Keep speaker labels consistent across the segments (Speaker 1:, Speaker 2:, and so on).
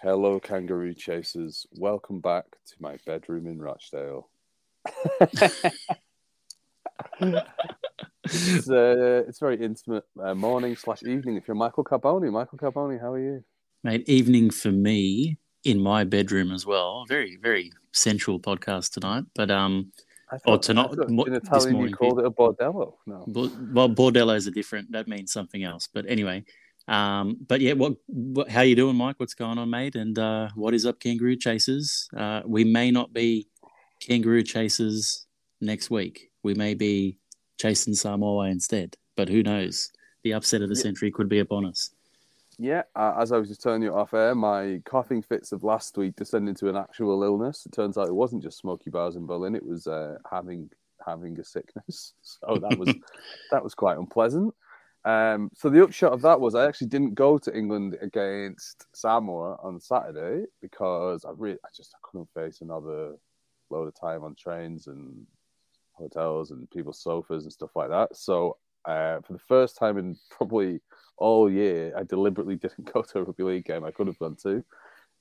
Speaker 1: Hello, kangaroo chasers. Welcome back to my bedroom in Rochdale. it's, uh, it's very intimate uh, morning slash evening. If you're Michael Carboni, Michael Carboni, how are you?
Speaker 2: Mate, evening for me in my bedroom as well. Very, very sensual podcast tonight. But um,
Speaker 1: I
Speaker 2: or tonight,
Speaker 1: thought
Speaker 2: mo-
Speaker 1: in
Speaker 2: this
Speaker 1: Italian you called it a bordello. No,
Speaker 2: well, bordellos are different. That means something else. But anyway, um, but yeah, what, what, how you doing, Mike? What's going on, mate? And uh, what is up, kangaroo chasers? Uh, we may not be kangaroo chasers next week. We may be chasing Samoa instead. But who knows? The upset of the
Speaker 1: Yeah.
Speaker 2: century could be upon us.
Speaker 1: Yeah, uh, as I was just telling you off air, my coughing fits of last week descended into an actual illness. It turns out it wasn't just smoky bars in Berlin; it was uh, having having a sickness. So that was that was quite unpleasant. Um, so the upshot of that was I actually didn't go to England against Samoa on Saturday because I really I just I couldn't face another load of time on trains and hotels and people's sofas and stuff like that. So uh, for the first time in probably all year, I deliberately didn't go to a rugby league game. I could have gone to,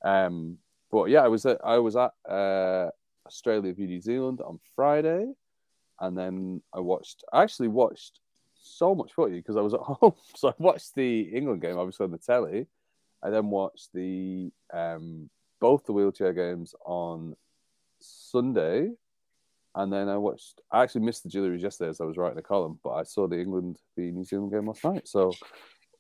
Speaker 1: um, but yeah, I was at I was at uh, Australia v New Zealand on Friday, and then I watched. I actually watched so much footy because I was at home. So I watched the England game, obviously on the telly. I then watched the um, both the wheelchair games on Sunday, and then I watched. I actually missed the Jillaroos yesterday as I was writing a column, but I saw the England the New Zealand game last night. So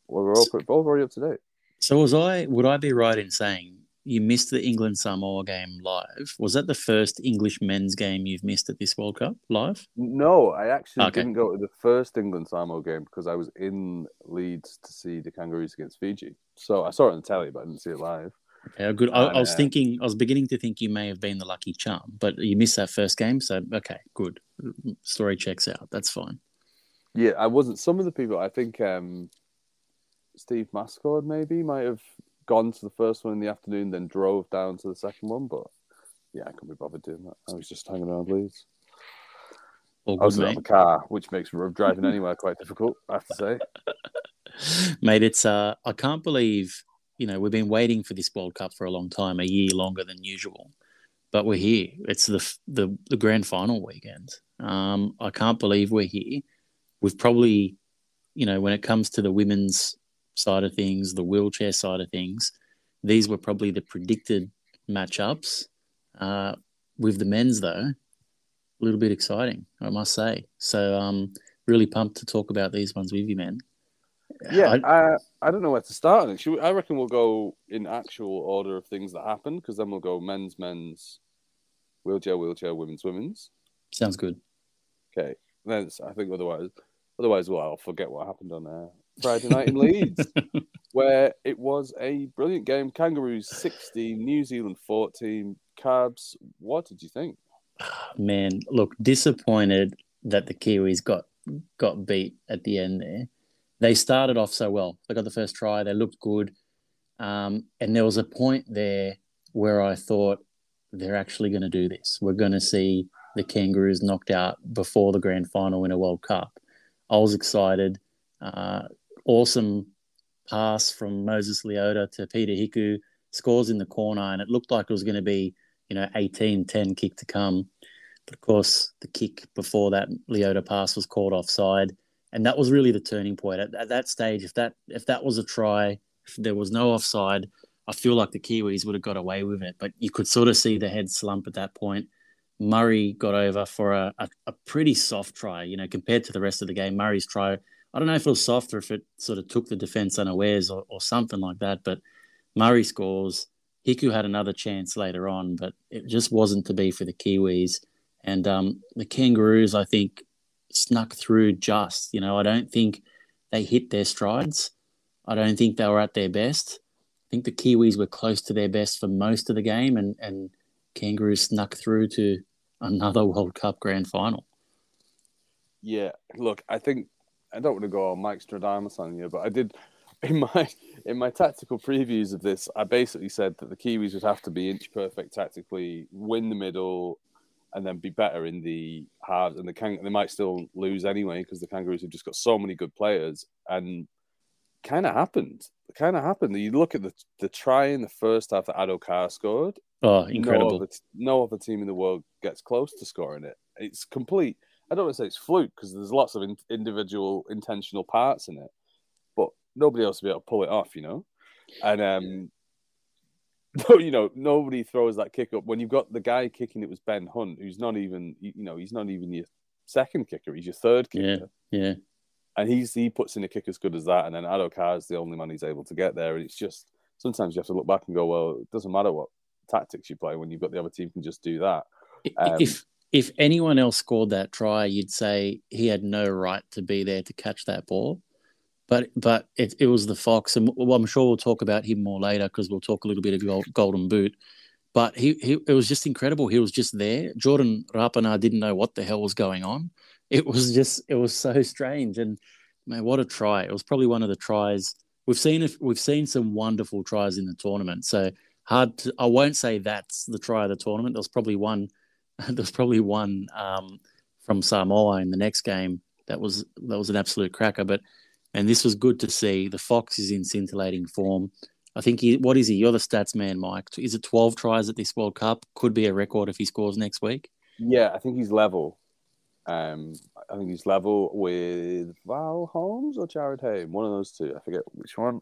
Speaker 1: we're all both already up to date.
Speaker 2: So was I? Would I be right in saying you missed the England Samoa game live? Was that the first English men's game you've missed at this World Cup live?
Speaker 1: No, I actually
Speaker 2: Okay.
Speaker 1: didn't go to the first England Samoa game because I was in Leeds to see the Kangaroos against Fiji. So I saw it on the telly, but I didn't see it live.
Speaker 2: Okay, good. I, I was
Speaker 1: Uh,
Speaker 2: thinking, I was beginning to think you may have been the lucky charm, but you missed that first game. So okay, good. Story checks out. That's fine.
Speaker 1: Yeah, I wasn't. Some of the people, I think um, Steve Mascord maybe might have gone to the first one in the afternoon, then drove down to the second one. But yeah, I couldn't be bothered doing that. I was just hanging around Leeds.
Speaker 2: All
Speaker 1: I was
Speaker 2: good,
Speaker 1: out of
Speaker 2: mate.
Speaker 1: a car, which makes driving anywhere quite difficult. I have to say.
Speaker 2: mate, it's uh, I can't believe you know we've been waiting for this World Cup for a long time, a year longer than usual, but we're here. It's the the the grand final weekend. Um, I can't believe we're here. We've probably, you know, when it comes to the women's side of things, the wheelchair side of things, these were probably the predicted matchups. Uh, with the men's though, a little bit exciting, I must say. So, um, really pumped to talk about these ones with you, man.
Speaker 1: Yeah,
Speaker 2: I-
Speaker 1: I, I don't know where to start. on. Should we, I reckon we'll go in actual order of things that happened because then we'll go men's, men's, wheelchair, wheelchair, women's, women's.
Speaker 2: Sounds good.
Speaker 1: Okay. Then I think otherwise, otherwise, well, I'll forget what happened on uh, Friday night in Leeds, where it was a brilliant game. Kangaroos 16, New Zealand 14. Carbs, what did you think?
Speaker 2: Man, look, disappointed that the Kiwis got got beat at the end there. They started off so well. They got the first try. They looked good, um, and there was a point there where I thought they're actually going to do this. We're going to see the Kangaroos knocked out before the grand final in a World Cup. I was excited. Uh, awesome pass from Moses Leota to Peta Hiku, scores in the corner, and it looked like it was going to be, you know, 18 10 kick to come. But of course, the kick before that Leota pass was called offside. And that was really the turning point. At, at that stage, if that if that was a try, if there was no offside, I feel like the Kiwis would have got away with it. But you could sort of see the head slump at that point. Murray got over for a, a, a pretty soft try, you know, compared to the rest of the game. Murray's try, I don't know if it was soft or if it sort of took the defense unawares or, or something like that. But Murray scores. Hiku had another chance later on, but it just wasn't to be for the Kiwis. And um, the Kangaroos, I think, snuck through just. You know, I don't think they hit their strides. I don't think they were at their best. I think the Kiwis were close to their best for most of the game, and, and Kangaroos snuck through to another World Cup grand final.
Speaker 1: Yeah, look, I think I don't want to go on Mike Stradamus on you, but I did in my in my tactical previews of this. I basically said that the Kiwis would have to be inch perfect tactically, win the middle, and then be better in the halves. And the Kang- they might still lose anyway because the Kangaroos have just got so many good players, and kind of happened. kind of happened. You look at the the try in the first half that Addo-Carr scored.
Speaker 2: Oh, incredible!
Speaker 1: No other, no other, team in the world gets close to scoring it. It's complete. I don't want to say it's fluke because there's lots of in, individual intentional parts in it, but nobody else will be able to pull it off, you know. And um, you know, nobody throws that kick up when you've got the guy kicking it was Ben Hunt, who's not even, you know, he's not even your second kicker, he's your third kicker.
Speaker 2: Yeah, yeah.
Speaker 1: And he's he puts in a kick as good as that, and then Addo-Carr is the only man he's able to get there. And it's just sometimes you have to look back and go, well, it doesn't matter what tactics you play when you've got the other team can just do that.
Speaker 2: Um, if if anyone else scored that try, you'd say he had no right to be there to catch that ball. But but it, it was the Fox, and well, I'm sure we'll talk about him more later because we'll talk a little bit of Golden Boot. But he, he it was just incredible. He was just there. Jordan Rapana didn't know what the hell was going on. It was just it was so strange. And man, what a try! It was probably one of the tries we've seen. We've seen some wonderful tries in the tournament. So hard. To, I won't say that's the try of the tournament. There was probably one. There was probably one um, from Samoa in the next game that was that was an absolute cracker. But and this was good to see. The Fox is in scintillating form. I think he, what is he? You're the stats man, Mike. Is it 12 tries at this World Cup? Could be a record if he scores next week.
Speaker 1: Yeah, I think he's level. Um, I think he's level with Val Holmes or Jarryd Hayne, one of those two. I forget which one.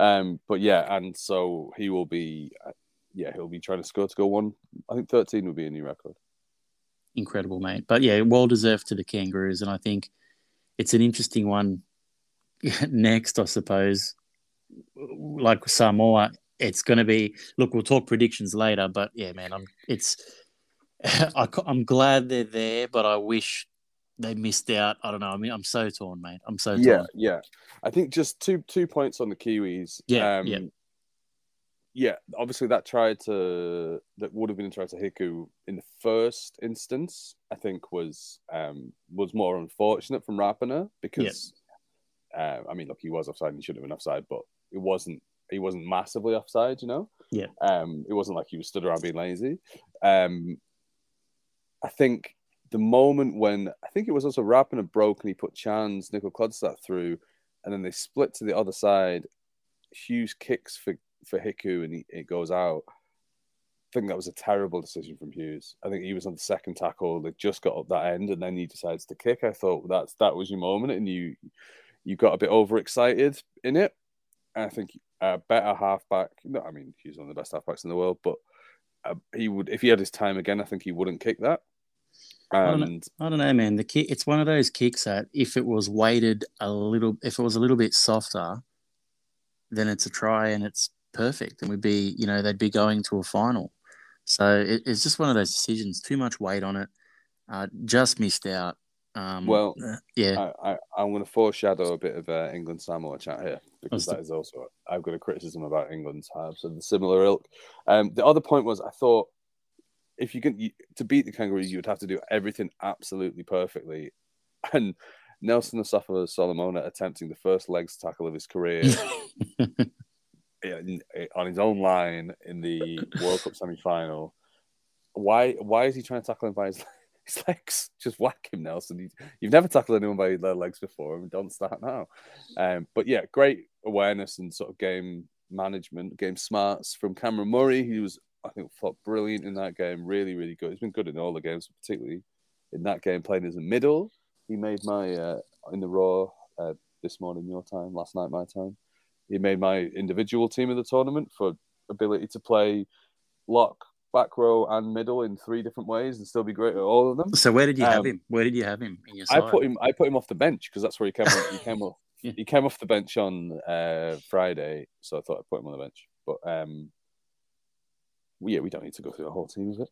Speaker 1: Um, but yeah, and so he will be, uh, yeah, he'll be trying to score to go one. I think 13 will be a new record.
Speaker 2: Incredible, mate. But yeah, well deserved to the Kangaroos. And I think it's an interesting one next, I suppose, like Samoa, it's going to be. Look, we'll talk predictions later, but yeah, man, I'm. It's. I, am glad they're there, but I wish they missed out. I don't know. I mean, I'm so torn, mate. I'm so torn.
Speaker 1: Yeah, yeah. I think just two two points on the Kiwis.
Speaker 2: Yeah, um, yeah.
Speaker 1: Yeah, obviously that tried to that would have been a try to Hiku in the first instance. I think was um was more unfortunate from Rapana because uh, I mean, look, he was offside and he shouldn't have been offside, but it wasn't. He wasn't massively offside, you know.
Speaker 2: Yeah.
Speaker 1: Um, it wasn't like he was stood around being lazy. Um, I think the moment when I think it was also Rapana broke and he put Charnze Nicoll-Klokstad through, and then they split to the other side. Hughes kicks for for Hiku and he, it goes out. I think that was a terrible decision from Hughes. I think he was on the second tackle. They just got up that end, and then he decides to kick. I thought that's that was your moment, and you you got a bit overexcited in it. I think a better halfback. No, I mean he's one of the best halfbacks in the world, but uh, he would if he had his time again. I think he wouldn't kick that.
Speaker 2: And... I, don't know, I don't know, man. The kick, it's one of those kicks that if it was weighted a little, if it was a little bit softer, then it's a try and it's perfect, and we'd be, you know, they'd be going to a final. So it, it's just one of those decisions. Too much weight on it. Uh, just missed out. Um,
Speaker 1: well,
Speaker 2: uh, yeah,
Speaker 1: I, I, am going to foreshadow a bit of uh, England Samoa chat here because that is also I've got a criticism about England's halves of the similar ilk. Um, the other point was I thought if you can you, to beat the Kangaroos, you would have to do everything absolutely perfectly, and Nelson Asofa Solomona attempting the first legs tackle of his career. in, in, on his own line in the World Cup semi final. Why why is he trying to tackle him by his his legs. Just whack him, Nelson. You, have never tackled anyone by their legs before. Mean, don't start now. Um, but yeah, great awareness and sort of game management, game smarts from Cameron Murray. He was, I think, brilliant in that game. Really, really good. He's been good in all the games, particularly in that game playing as a middle. He made my uh, in the raw uh, this morning your time, last night my time. He made my individual team of the tournament for ability to play lock, back row and middle in three different ways and still be great at all of them.
Speaker 2: So where did you um, have him? Where did you have him?
Speaker 1: I put him. I put him off the bench because that's where he came. Off, he came off. yeah. He came off the bench on uh, Friday, so I thought I'd put him on the bench. But um, yeah, we don't need to go through the whole team of it.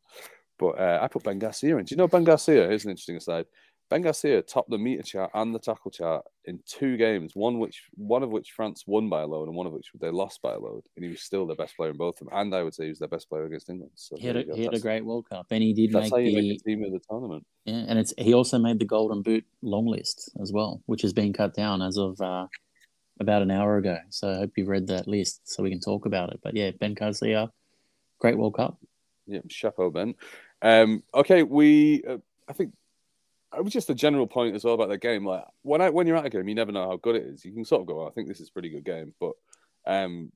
Speaker 1: But uh, I put Ben Garcia in. Do you know Ben Garcia? Here's an interesting aside. Ben Garcia topped the meter chart and the tackle chart in two games, one which one of which France won by a load and one of which they lost by a load, and he was still their best player in both of them. And I would say he was their best player against England. So
Speaker 2: he had, a, he had a great World Cup, and he did make the,
Speaker 1: make the team of the tournament.
Speaker 2: Yeah, and it's he also made the Golden Boot long list as well, which has been cut down as of uh, about an hour ago. So I hope you've read that list so we can talk about it. But yeah, Ben Garcia, great World Cup.
Speaker 1: Yeah, chapeau, Ben. Um, okay, we uh, I think it was just a general point as well about the game. Like when I when you're at a game, you never know how good it is. You can sort of go, oh, I think this is a pretty good game, but Um,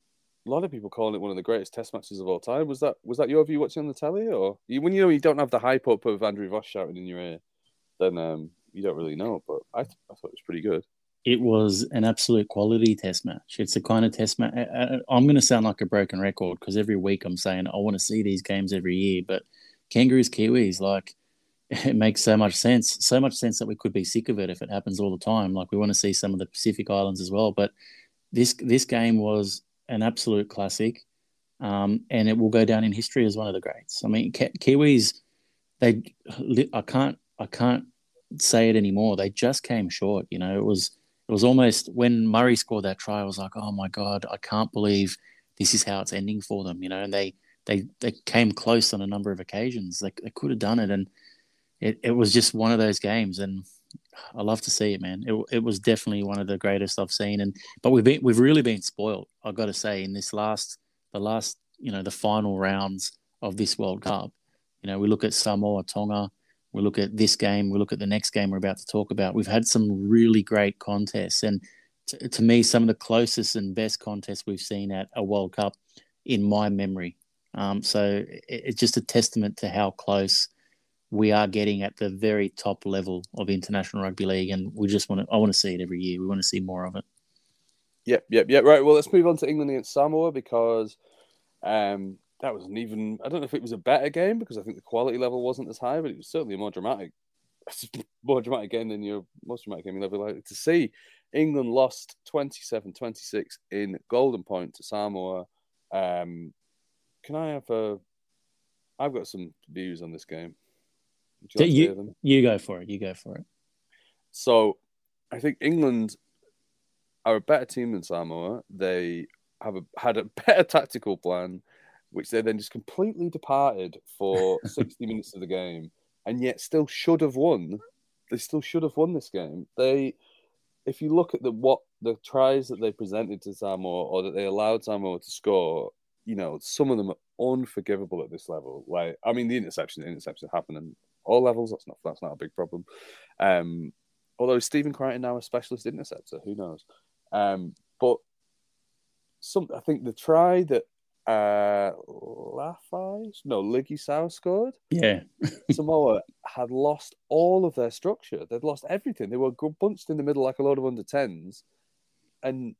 Speaker 1: a lot of people calling it one of the greatest Test matches of all time. Was that was that your view watching on the telly, or you, when you know you don't have the hype up of Andrew Voss shouting in your ear, then um, you don't really know. But I, th- I thought it was pretty good.
Speaker 2: It was an absolute quality Test match. It's a kind of Test match. I'm going to sound like a broken record because every week I'm saying I want to see these games every year, but Kangaroos Kiwis like it makes so much sense. So much sense that we could be sick of it if it happens all the time. Like we want to see some of the Pacific Islands as well, but this this game was an absolute classic, um, and it will go down in history as one of the greats. I mean, Ki- Kiwis, they, I can't, I can't say it anymore. They just came short. You know, it was, it was almost when Murray scored that try. I was like, oh my god, I can't believe this is how it's ending for them. You know, and they, they, they came close on a number of occasions. They, they could have done it, and it, it was just one of those games. And I love to see it, man. It, it was definitely one of the greatest I've seen, and but we've been we've really been spoiled. I've got to say in this last the last you know the final rounds of this World Cup. You know, we look at Samoa, Tonga, we look at this game, we look at the next game we're about to talk about. We've had some really great contests, and to, to me, some of the closest and best contests we've seen at a World Cup in my memory. Um, so it, it's just a testament to how close we are getting at the very top level of international rugby league, and we just want to. I want to see it every year. We want to see more of it.
Speaker 1: Yep, yep, yep. Right. Well, let's move on to England against Samoa because um, that was an even. I don't know if it was a better game because I think the quality level wasn't as high, but it was certainly a more dramatic, more dramatic game than your most dramatic game you'll ever likely to see. England lost 27-26 in Golden Point to Samoa. Um, can I have a? I've got some views on this game.
Speaker 2: You, you, you go for it. You go for it.
Speaker 1: So, I think England are a better team than Samoa. They have a, had a better tactical plan, which they then just completely departed for 60 minutes of the game, and yet still should have won. They still should have won this game. They, if you look at the what the tries that they presented to Samoa or that they allowed Samoa to score, you know, some of them are unforgivable at this level. Like, I mean, the interception, the interception happened, and all levels. That's not that's not a big problem. Um, although Stephen Crichton now a specialist interceptor, who knows? Um, but some I think the try that uh Lafayette, no Ligi Sao scored.
Speaker 2: Yeah,
Speaker 1: Samoa had lost all of their structure. They'd lost everything. They were bunched in the middle like a load of under tens, and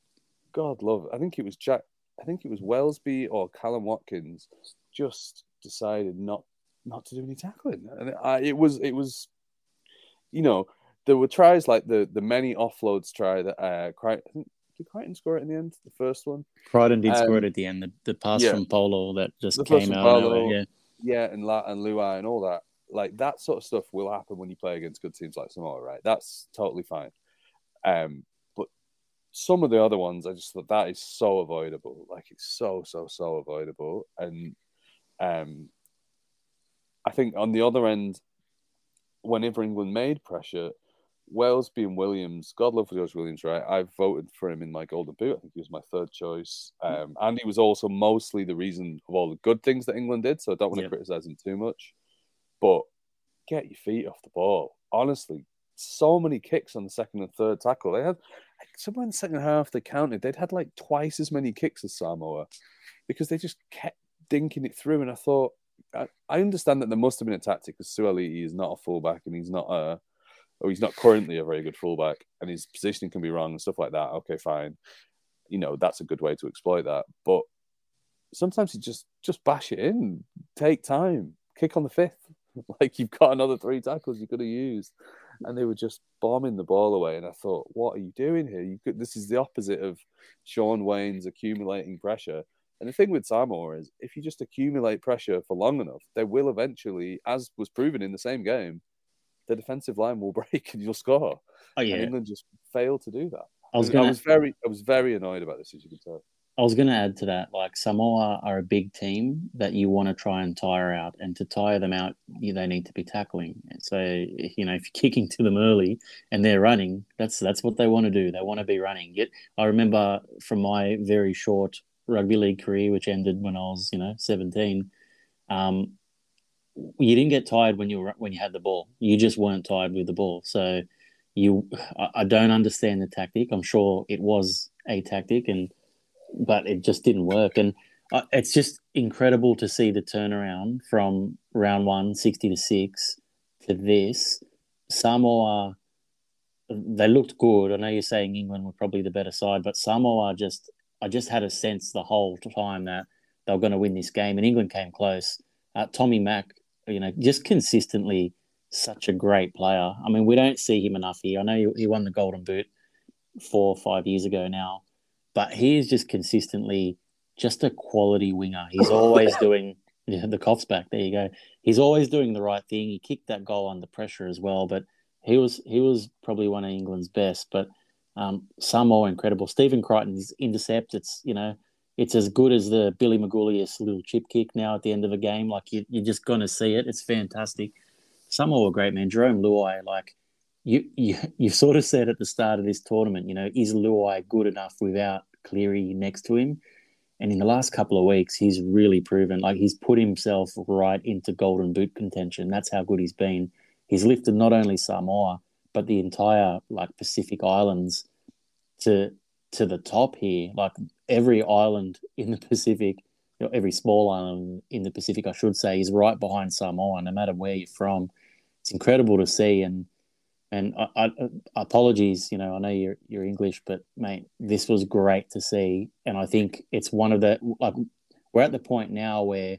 Speaker 1: God love. It. I think it was Jack. I think it was Welsby or Kallum Watkins just decided not not to do any tackling. And I, it was it was, you know, there were tries like the the many offloads try that uh, Crichton, did Crichton score it in the end? The first one.
Speaker 2: Crichton did um, score it at the end. The, the pass yeah. from Paulo that just came out. Paulo, yeah,
Speaker 1: yeah, and La, and Luai and all that. Like that sort of stuff will happen when you play against good teams like Samoa, right? That's totally fine. Um, but some of the other ones, I just thought that is so avoidable. Like it's so so so avoidable, and um, I think on the other end, whenever England made pressure, Welsby being Williams, God love for George Williams, right? I voted for him in my Golden Boot. I think he was my third choice. Um, and he was also mostly the reason of all the good things that England did. So I don't want to yeah. criticize him too much. But get your feet off the ball. Honestly, so many kicks on the second and third tackle. They had somewhere in the second half they counted, they'd had like twice as many kicks as Samoa because they just kept dinking it through. And I thought, I, understand that there must have been a tactic because Suaalii is not a fullback and he's not a, or he's not currently a very good fullback, and his positioning can be wrong and stuff like that. Okay, fine, you know that's a good way to exploit that. But sometimes you just just bash it in, take time, kick on the fifth, like you've got another three tackles you could have used, and they were just bombing the ball away. And I thought, what are you doing here? You could. This is the opposite of Shaun Wane's accumulating pressure and the thing with Samoa is, if you just accumulate pressure for long enough, they will eventually, as was proven in the same game, the defensive line will break and you'll score.
Speaker 2: Oh yeah,
Speaker 1: and England just failed to do that. I was, gonna, I was very, I was very annoyed about this, as you can tell.
Speaker 2: I was going to add to that, like Samoa are a big team that you want to try and tire out, and to tire them out, you, they need to be tackling. So you know, if you're kicking to them early and they're running, that's that's what they want to do. They want to be running. Yet I remember from my very short rugby league career, which ended when I was, you know, 17, um, you didn't get tired when you were when you had the ball. You just weren't tired with the ball. So you, I, don't understand the tactic. I'm sure it was a tactic, and but it just didn't work. And uh, it's just incredible to see the turnaround from round one, 60 to six, to this. Samoa, they looked good. I know you're saying England were probably the better side, but Samoa just, I just had a sense the whole time that they were going to win this game, and England came close. Uh, Tommy Mack, you know, just consistently such a great player. I mean, we don't see him enough here. I know he, he won the Golden Boot four or five years ago now, but he is just consistently just a quality winger. He's always doing yeah, the coughs back. There you go. He's always doing the right thing. He kicked that goal under pressure as well, but he was he was probably one of England's best. But um, Samoa incredible. Stephen Crichton's intercept. It's you know it's as good as the Billy Magoulias little chip kick now at the end of a game. Like you, you're just going to see it. It's fantastic. Samoa great man. Jarome Luai, like you, you, you sort of said at the start of this tournament, you know, is Luai good enough without Cleary next to him? And in the last couple of weeks, he's really proven like he's put himself right into golden boot contention. That's how good he's been. He's lifted not only Samoa, but the entire like Pacific Islands to to the top here. Like every island in the Pacific, you know, every small island in the Pacific, I should say, is right behind Samoa, no matter where you're from. It's incredible to see. And and I, I, uh, apologies, you know, I know you're you're English, but mate, this was great to see. And I think it's one of the like we're at the point now where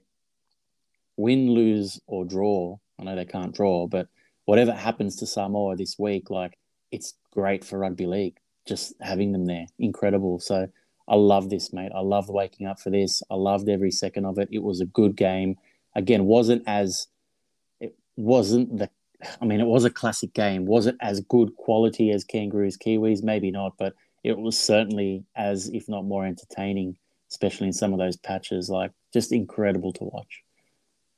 Speaker 2: win, lose, or draw. I know they can't draw, but whatever happens to Samoa this week, like it's great for rugby league just having them there. Incredible. So I love this, mate. I loved waking up for this. I loved every second of it. It was a good game. Again, wasn't as it wasn't the I mean, it was a classic game. Was it as good quality as Kangaroos Kiwis? Maybe not, but it was certainly as, if not more entertaining, especially in some of those patches. Like, just incredible to watch.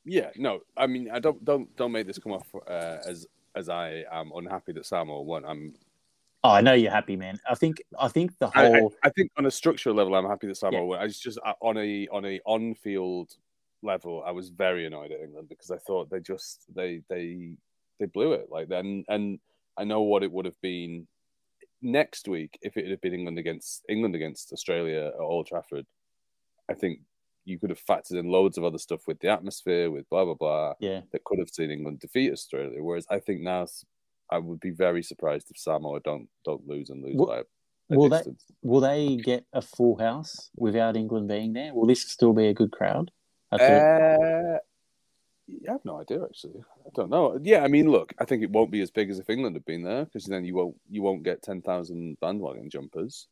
Speaker 1: Yeah, no, I mean, I don't don't don't make this come off uh, as as I am unhappy that Samoa won. I'm
Speaker 2: Oh, I know you're happy, man. I think I think the whole.
Speaker 1: I, I, I think on a structural level, I'm happy that Samoa yeah. won. I was just uh, on a on a on field level, I was very annoyed at England because I thought they just they they they blew it like then. And I know what it would have been next week if it had been England against England against Australia at Old Trafford. I think you could have factored in loads of other stuff with the atmosphere, with blah blah blah.
Speaker 2: Yeah,
Speaker 1: that could have seen England defeat Australia. Whereas I think now I would be very surprised if Samoa don't don't lose and lose will, by. A,
Speaker 2: will distance. they will they get a full house without England being there? Will this still be a good crowd?
Speaker 1: I, uh, I have no idea actually. I don't know. Yeah, I mean, look, I think it won't be as big as if England had been there because then you won't you won't get ten thousand bandwagon jumpers.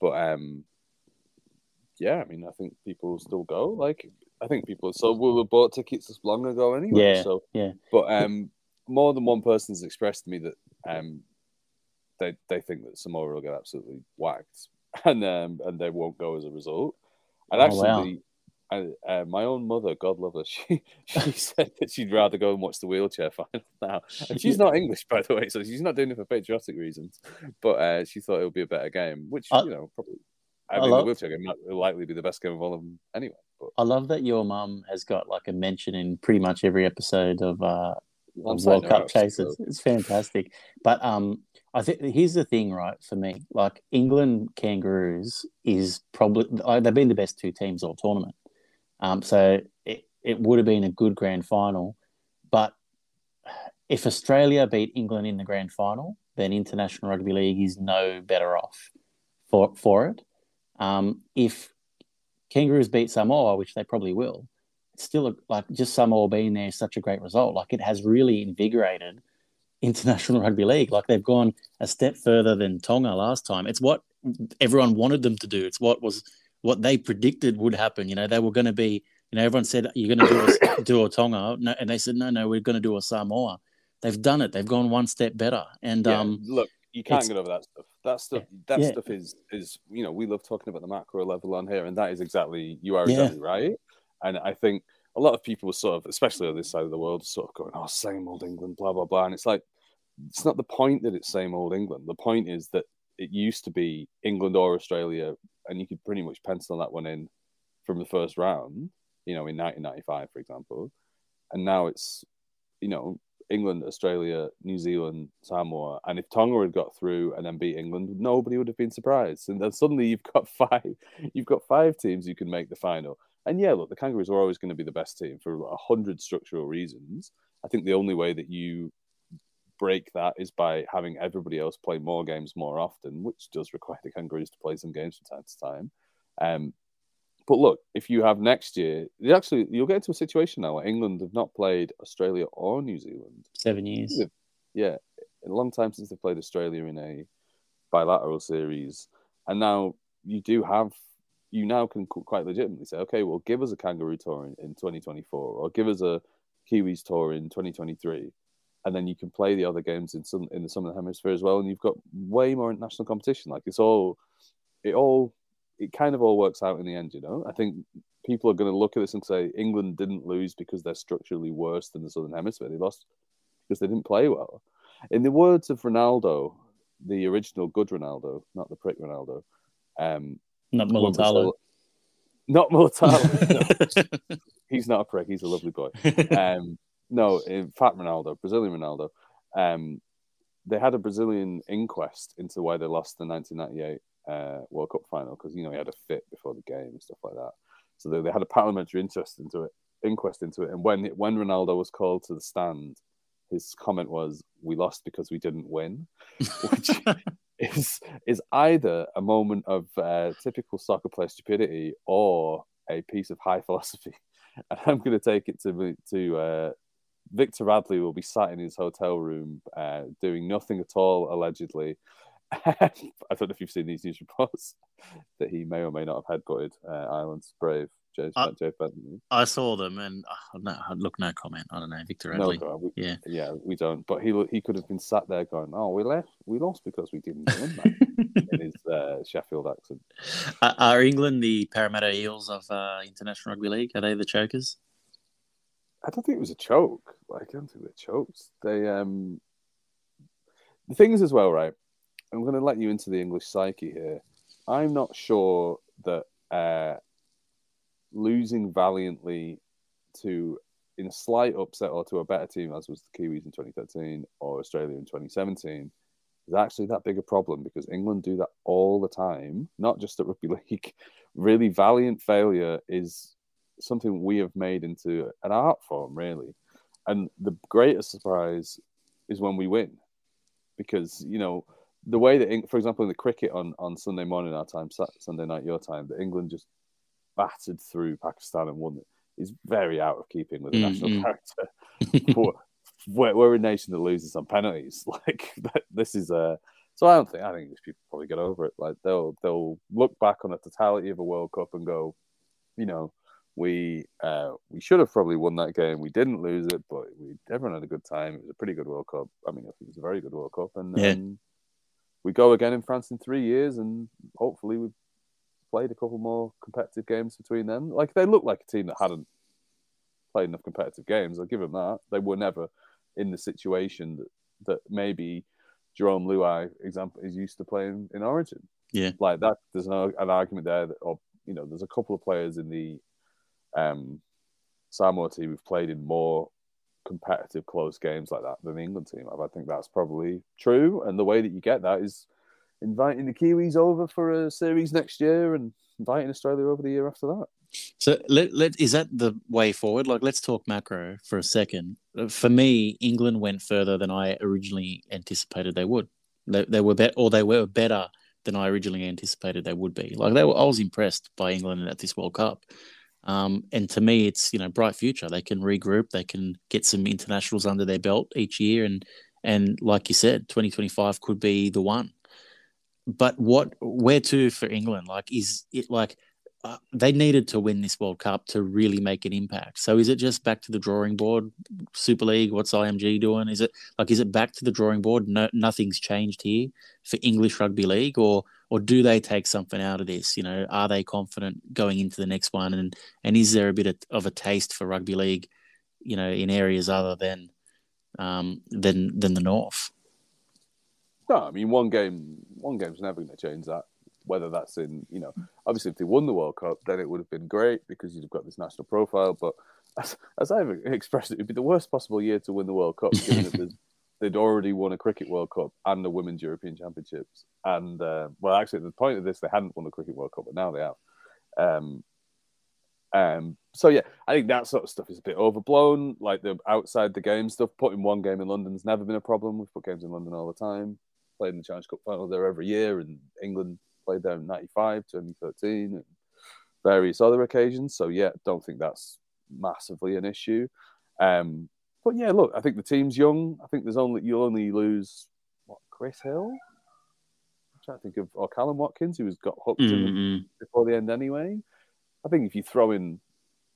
Speaker 1: But um, yeah, I mean, I think people still go. Like, I think people so we were bought tickets this long ago anyway.
Speaker 2: Yeah,
Speaker 1: so
Speaker 2: yeah.
Speaker 1: But um, more than one person has expressed to me that um, they they think that Samoa will get absolutely whacked, and um, and they won't go as a result. And actually, oh, wow. I, uh, my own mother, God love her, she she said that she'd rather go and watch the wheelchair final now. And she's not English, by the way, so she's not doing it for patriotic reasons. But uh, she thought it would be a better game, which I, you know probably. I, I mean, love, the wheelchair game will likely be the best game of all of them anyway. But.
Speaker 2: I love that your mum has got like a mention in pretty much every episode of uh, World Cup chases. It's fantastic. But um, I think here's the thing, right? For me, like England Kangaroos is probably they've been the best two teams all tournament. Um, so it, it would have been a good grand final. But if Australia beat England in the grand final, then International Rugby League is no better off for for it. Um, if Kangaroos beat Samoa, which they probably will, it's still a, like just Samoa being there is such a great result. Like it has really invigorated international rugby league. Like they've gone a step further than Tonga last time. It's what everyone wanted them to do. It's what was what they predicted would happen. You know, they were going to be. You know, everyone said you're going to do a, do a Tonga, no, and they said no, no, we're going to do a Samoa. They've done it. They've gone one step better. And yeah, um,
Speaker 1: look, you can't get over that stuff. That stuff, that yeah. stuff is is you know we love talking about the macro level on here, and that is exactly you are exactly yeah. right. And I think a lot of people were sort of, especially on this side of the world, sort of going, "Oh, same old England," blah blah blah. And it's like, it's not the point that it's same old England. The point is that it used to be England or Australia, and you could pretty much pencil that one in from the first round. You know, in 1995, for example, and now it's, you know, England, Australia, New Zealand, Samoa, and if Tonga had got through and then beat England, nobody would have been surprised. And then suddenly you've got five, you've got five teams who can make the final. And yeah, look, the Kangaroos are always going to be the best team for a hundred structural reasons. I think the only way that you break that is by having everybody else play more games more often, which does require the Kangaroos to play some games from time to time. Um, but look, if you have next year, you actually you'll get into a situation now where England have not played Australia or New Zealand
Speaker 2: seven years.
Speaker 1: Yeah, a long time since they've played Australia in a bilateral series, and now you do have you now can quite legitimately say, okay, well, give us a Kangaroo tour in, in 2024, or give us a Kiwis tour in 2023, and then you can play the other games in some in the southern hemisphere as well, and you've got way more international competition. Like it's all, it all it kind of all works out in the end, you know. I think people are going to look at this and say England didn't lose because they're structurally worse than the Southern Hemisphere. They lost because they didn't play well. In the words of Ronaldo, the original good Ronaldo, not the prick Ronaldo, um,
Speaker 2: not Mulitalo.
Speaker 1: Not Mulitalo. no. He's not a prick. He's a lovely boy. Um, no, fat Ronaldo, Brazilian Ronaldo. Um, they had a Brazilian inquest into why they lost the 1998 uh, World Cup final because you know he had a fit before the game and stuff like that. So they, they had a parliamentary interest into it, inquest into it. And when when Ronaldo was called to the stand, his comment was, "We lost because we didn't win," which is is either a moment of uh, typical soccer player stupidity or a piece of high philosophy. And I'm going to take it to to uh, Victor Radley will be sat in his hotel room uh, doing nothing at all, allegedly, I don't know if you've seen these news reports that he may or may not have headbutted uh, Ireland's brave James I, Joe Benton.
Speaker 2: I saw them and uh, no, look, no comment. I don't know, Victor. No, we, yeah,
Speaker 1: yeah, we don't. But he he could have been sat there going, "Oh, we left, we lost because we didn't win." That in his uh, Sheffield accent.
Speaker 2: Are England the Parramatta Eels of uh, international rugby league? Are they the chokers?
Speaker 1: I don't think it was a choke. Like, I don't think they choked. They um, the things as well, right? I'm going to let you into the English psyche here. I'm not sure that uh, losing valiantly to in a slight upset or to a better team, as was the Kiwis in 2013 or Australia in 2017, is actually that big a problem because England do that all the time, not just at rugby league. Really valiant failure is something we have made into an art form, really. And the greatest surprise is when we win because, you know, the way that, for example, in the cricket on, on Sunday morning our time, Sunday night your time, that England just battered through Pakistan and won it is very out of keeping with the mm-hmm. national character. but we're, we're, a nation that loses on penalties. Like this is a. So I don't think I think these people probably get over it. Like they'll they'll look back on the totality of a World Cup and go, you know, we uh, we should have probably won that game. We didn't lose it, but we everyone had a good time. It was a pretty good World Cup. I mean, I think it was a very good World Cup, and yeah. um, we go again in France in three years, and hopefully we've played a couple more competitive games between them. Like they look like a team that hadn't played enough competitive games. I'll give them that. They were never in the situation that, that maybe Jarome Luai, example, is used to playing in Origin.
Speaker 2: Yeah,
Speaker 1: like that. There's no an argument there, that, or you know, there's a couple of players in the um, Samoa team who've played in more competitive close games like that than the England team have. I think that's probably true. And the way that you get that is inviting the Kiwis over for a series next year and inviting Australia over the year after that.
Speaker 2: So let, let is that the way forward? Like let's talk macro for a second. For me, England went further than I originally anticipated they would. They, they were better, or they were better than I originally anticipated they would be. Like they were, I was impressed by England at this World Cup. Um, and to me, it's you know bright future. They can regroup. They can get some internationals under their belt each year, and and like you said, 2025 could be the one. But what where to for England? Like, is it like uh, they needed to win this World Cup to really make an impact? So is it just back to the drawing board? Super League, what's IMG doing? Is it like is it back to the drawing board? No, nothing's changed here for English Rugby League, or or do they take something out of this? You know, are they confident going into the next one? And and is there a bit of, of a taste for rugby league, you know, in areas other than um, than than the north?
Speaker 1: No, I mean one game one game's never going to change that. Whether that's in, you know, obviously if they won the World Cup, then it would have been great because you'd have got this national profile. But as, as I've expressed it, it'd be the worst possible year to win the World Cup, given that they'd already won a Cricket World Cup and the Women's European Championships. And, uh, well, actually, at the point of this, they hadn't won the Cricket World Cup, but now they have. Um, um, so yeah, I think that sort of stuff is a bit overblown. Like the outside the game stuff, putting one game in London's never been a problem. We've put games in London all the time. Played in the Challenge Cup final there every year, and England played there in '95, 2013, and various other occasions. So yeah, don't think that's massively an issue. Um, but yeah, look, I think the team's young. I think there's only you only lose what Chris Hill. I'm trying to think of or Kallum Watkins, who was got hooked
Speaker 2: Mm-mm.
Speaker 1: before the end anyway. I think if you throw in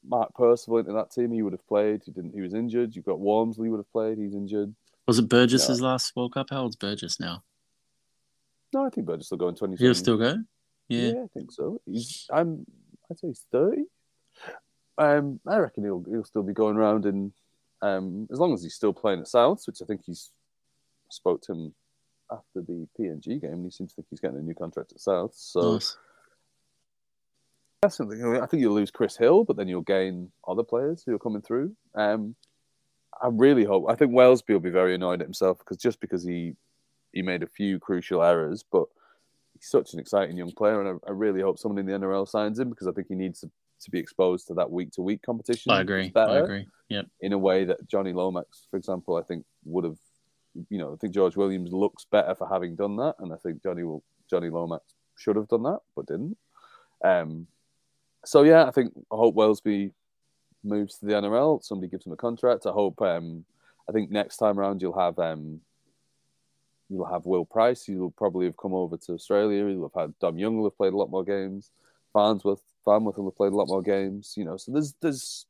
Speaker 1: Mark Percival into that team, he would have played. He didn't. He was injured. You've got Walmsley would have played. He's injured.
Speaker 2: Was it Burgess's last World Cup? How old's Burgess now?
Speaker 1: No, I think Burgess will go in twenty.
Speaker 2: He'll still go. Yeah.
Speaker 1: I think so. He's. I'm. I'd say he's thirty. Um, I reckon he'll he'll still be going around and um, as long as he's still playing at Souths, which I think he's I spoke to him after the PNG game, and he seems to think he's getting a new contract at Souths. So.
Speaker 2: Nice.
Speaker 1: That's something. I, mean, I think you'll lose Chris Hill, but then you'll gain other players who are coming through. Um, I really hope. I think Welsby will be very annoyed at himself because just because he he made a few crucial errors, but he's such an exciting young player, and I, I really hope someone in the NRL signs him because I think he needs to, to be exposed to that week to week competition.
Speaker 2: I agree. I agree. Yep.
Speaker 1: in a way that Jonny Lomax, for example, I think would have. You know, I think George Williams looks better for having done that, and I think Jonny will Jonny Lomax should have done that, but didn't. Um, so yeah, I think I hope Welsby moves to the NRL. Somebody gives him a contract. I hope. Um, I think next time around you'll have um, you'll have Will Price. You'll probably have come over to Australia. You'll have had Dom Young will have played a lot more games. Farnsworth Farnworth will have played a lot more games. You know, so there's there's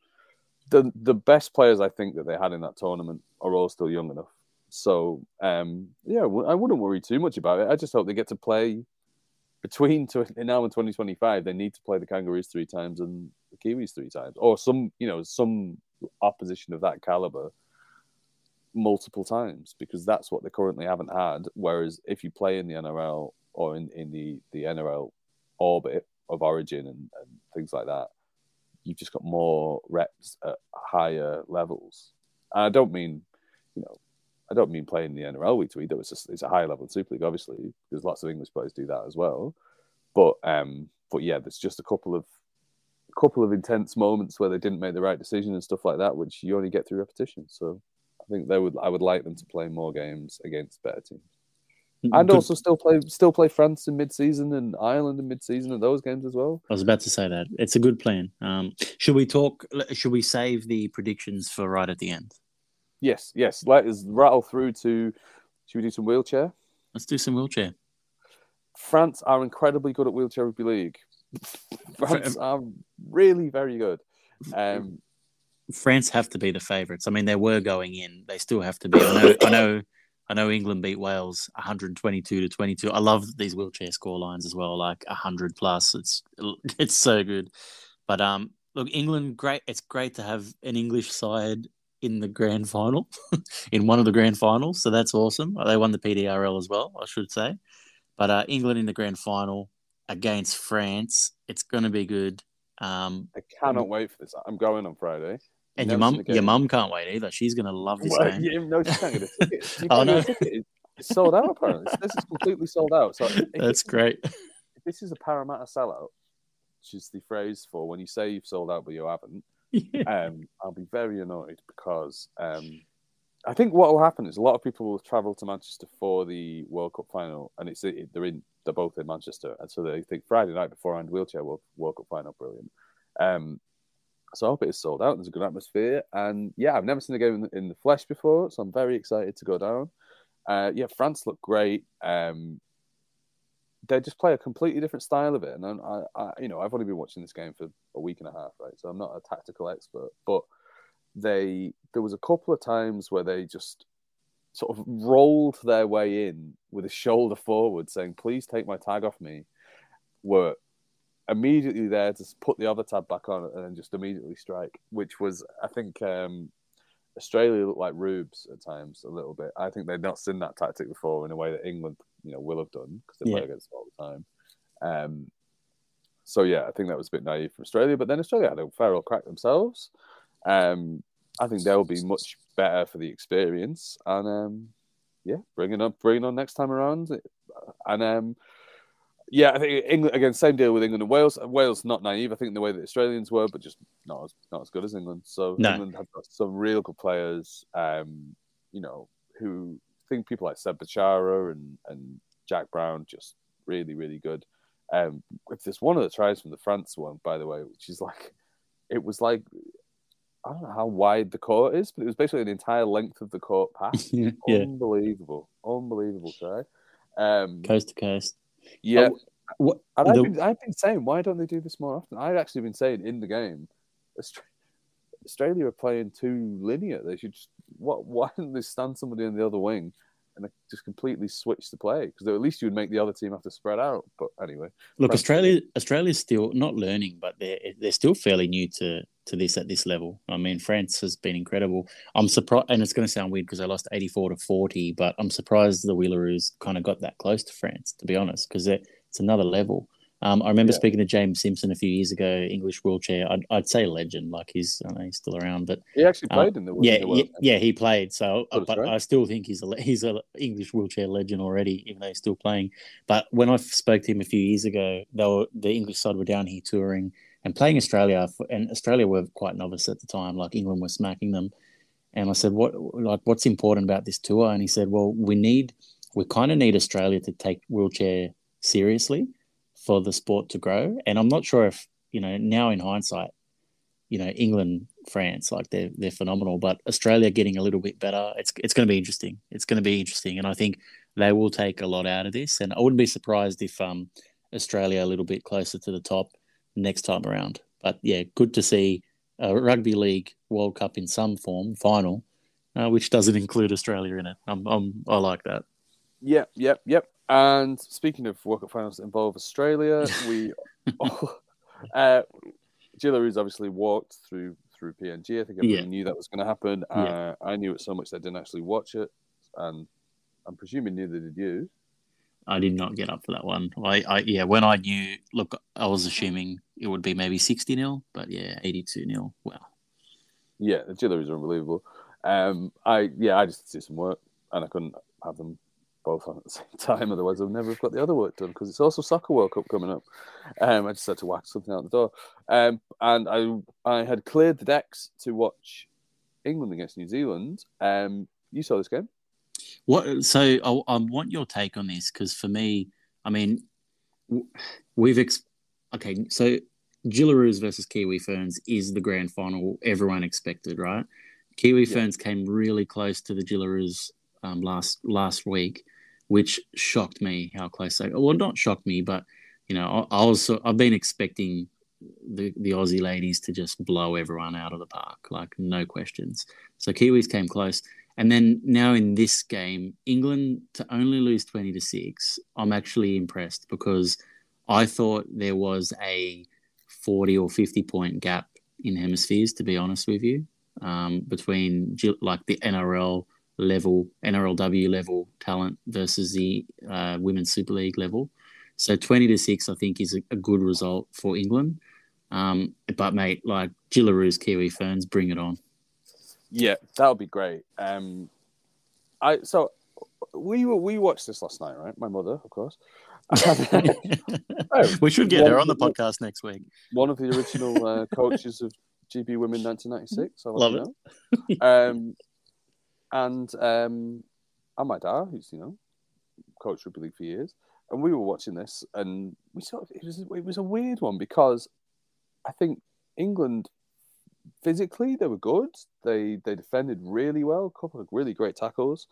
Speaker 1: the the best players I think that they had in that tournament are all still young enough. So um, yeah, I wouldn't worry too much about it. I just hope they get to play between now and 2025. They need to play the Kangaroos three times and the Kiwis three times, or some you know some opposition of that caliber multiple times because that's what they currently haven't had. Whereas if you play in the NRL or in, in the, the NRL orbit of origin and, and things like that, you've just got more reps at higher levels. And I don't mean, you know, I don't mean playing the NRL week to week. Though it's just it's a higher level Super League, obviously, because lots of English players do that as well. But um, but yeah, there's just a couple of couple of intense moments where they didn't make the right decision and stuff like that, which you only get through repetition. So I think they would I would like them to play more games against better teams. And
Speaker 2: Good-
Speaker 1: also still play still play France in mid season and Ireland in mid season and those games as well.
Speaker 2: I was about to say that it's a good plan. Um, should we talk? Should we save the predictions for right at the end?
Speaker 1: Yes, yes. Let us rattle through to should we do some wheelchair?
Speaker 2: Let's do some wheelchair.
Speaker 1: France are incredibly good at wheelchair rugby league. France are really very good. Um,
Speaker 2: France have to be the favourites. I mean, they were going in. They still have to be. I know. I know. I know England beat Wales 122 to 22. I love these wheelchair score lines as well, like 100 plus. It's it's so good. But um, look, England, great. It's great to have an English side in the grand final, in one of the grand finals. So that's awesome. They won the PDRL as well, I should say. But uh, England in the grand final against France, it's going to be good. Um,
Speaker 1: I cannot wait for this. I'm going on Friday.
Speaker 2: And your mum, your mum can't wait either. She's going to love this
Speaker 1: Well,
Speaker 2: game.
Speaker 1: yeah, no, she can't get a ticket. She
Speaker 2: Oh, no.
Speaker 1: It's sold out apparently. This is completely sold out. So
Speaker 2: That's great.
Speaker 1: if this is a Parramatta sellout, which is the phrase for when you say you've sold out but you haven't,
Speaker 2: Yeah.
Speaker 1: um, I'll be very annoyed because um, I think what will happen is a lot of people will travel to Manchester for the World Cup final, and it's it, they're in they're both in Manchester, and so they think Friday night beforehand wheelchair World, World Cup final, brilliant. Um, so I hope it is sold out. There's a good atmosphere, and yeah, I've never seen a game in the, in the flesh before, so I'm very excited to go down. Uh, yeah, France look great. Um, they just play a completely different style of it, and I, I, you know, I've only been watching this game for a week and a half, right? So I'm not a tactical expert, but they there was a couple of times where they just sort of rolled their way in with a shoulder forward, saying, "Please take my tag off me." Were immediately there to put the other tab back on and then just immediately strike, which was, I think, um, Australia looked like rubes at times a little bit. I think they'd not seen that tactic before in a way that England, you know, will have done because they play
Speaker 2: Yeah.
Speaker 1: against them all the time. Um, so yeah, I think that was a bit naive from Australia, but then Australia had a fair old crack themselves. Um, I think they'll be much better for the experience, and um, yeah, bringing up, bringing on next time around, and um, yeah, I think England again, same deal with England and Wales. Wales not naive, I think, in the way that Australians were, but just not as not as good as England. So
Speaker 2: No.
Speaker 1: England have got some real good players, um, you know, who I think people like Seb Bechara and and Jack Brown just really, really good. Um, if there's one of the tries from the France one, by the way, which is like, it was like, I don't know how wide the court is, but it was basically the entire length of the court pass.
Speaker 2: yeah,
Speaker 1: Unbelievable, unbelievable try. Um,
Speaker 2: coast to coast.
Speaker 1: Yeah,
Speaker 2: What
Speaker 1: and I've
Speaker 2: the-
Speaker 1: been, I've been saying, why don't they do this more often? I've actually been saying in the game, Australia are playing too linear. They should just, what? Why don't they stand somebody in the other wing and just completely switch the play? Because at least you would make the other team have to spread out. But anyway,
Speaker 2: Look, Australia Australia's still not learning, but they're they're still fairly new to to this at this level. I mean, France has been incredible. I'm surprised, and it's going to sound weird because they lost 84 to 40, but I'm surprised the Wheelaroos kind of got that close to France, to be honest, because it's another level. Um, I remember
Speaker 1: Yeah.
Speaker 2: speaking to James Simpson a few years ago, English wheelchair. I'd, I'd say legend, like he's I know he's still around, but
Speaker 1: he actually
Speaker 2: Uh,
Speaker 1: played in the
Speaker 2: yeah,
Speaker 1: the World
Speaker 2: yeah, yeah, he played. So,
Speaker 1: that's
Speaker 2: but
Speaker 1: right.
Speaker 2: I still think he's a he's a English wheelchair legend already, even though he's still playing. But when I spoke to him a few years ago, they were the English side were down here touring and playing Australia, and Australia were quite novice at the time. Like England was smacking them, and I said, "What like what's important about this tour?" And he said, "Well, we need we kind of need Australia to take wheelchair seriously for the sport to grow." And I'm not sure if you know now in hindsight you know England, France, like they're they're phenomenal. But Australia getting a little bit better. It's it's going to be interesting. It's going to be interesting, and I think they will take a lot out of this. And I wouldn't be surprised if um Australia a little bit closer to the top next time around. But yeah, good to see a rugby league World Cup in some form final, uh, which doesn't include Australia in it. I'm, I'm I like that.
Speaker 1: Yep, yep, yep. And speaking of World Cup finals that involve Australia, we uh, Jillaroos obviously walked through through PNG. I think everyone
Speaker 2: Yeah.
Speaker 1: knew that was going to happen.
Speaker 2: Yeah.
Speaker 1: Uh, I knew it so much that I didn't actually watch it, and I'm presuming neither did you.
Speaker 2: I did not get up for that one. I, I yeah, when I knew, look, I was assuming it would be maybe sixty 0 but yeah, eighty two 0 Wow.
Speaker 1: Yeah, the are unbelievable. Um, I yeah, I just did some work, and I couldn't have them both on at the same time. Otherwise, I'd never have got the other work done because it's also Soccer World Cup coming up. Um, I just had to whack something out the door. Um, and I I had cleared the decks to watch England against New Zealand. Um, you saw this game?
Speaker 2: What? So I, I want your take on this because for me, I mean, we've ex- okay. So Jillaroos versus Kiwi Ferns is the grand final everyone expected, right? Kiwi
Speaker 1: Yeah.
Speaker 2: Ferns came really close to the Jillaroos um, last last week, which shocked me how close they. Well, not shocked me, but you know, I, I was I've been expecting the the Aussie ladies to just blow everyone out of the park, like no questions. So Kiwis came close. And then now in this game, England to only lose 20 to 6, I'm actually impressed because I thought there was a 40 or 50 point gap in hemispheres, to be honest with you, um, between like the NRL level, NRLW level talent versus the uh, Women's Super League level. So 20 to 6, I think, is a, a good result for England. Um, but, mate, like Jillaroos, Kiwi Ferns, bring it on.
Speaker 1: Yeah, that would be great. Um, I so we were we watched this last night, right? My mother, of course. Oh,
Speaker 2: we should get her on the podcast next week.
Speaker 1: one of the original uh, coaches of GB Women 1996. I'll
Speaker 2: Love it.
Speaker 1: Um, and um, and my dad, who's you know coached rugby league for years, and we were watching this, and we sort of it was it was a weird one because I think England physically they were good. They they defended really well, a couple of really great tackles,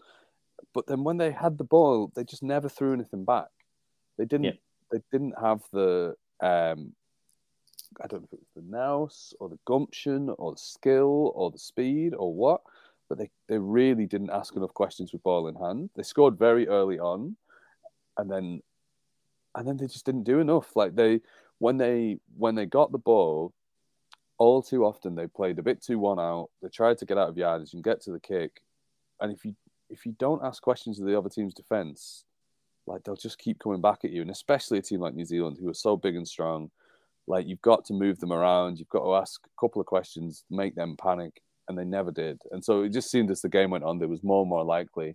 Speaker 1: but then when they had the ball, they just never threw anything back. They didn't.
Speaker 2: Yeah.
Speaker 1: They didn't have the. Um, I don't know if it was the nous or the gumption or the skill or the speed or what, but they, they really didn't ask enough questions with ball in hand. They scored very early on, and then and then they just didn't do enough. Like they when they when they got the ball, all too often they played a bit too one out. They tried to get out of yardage and get to the kick, and if you if you don't ask questions of the other team's defense, like they'll just keep coming back at you, and especially a team like New Zealand who are so big and strong. Like you've got to move them around. You've got to ask a couple of questions, make them panic, and they never did. And so it just seemed as the game went on, there was more and more likely.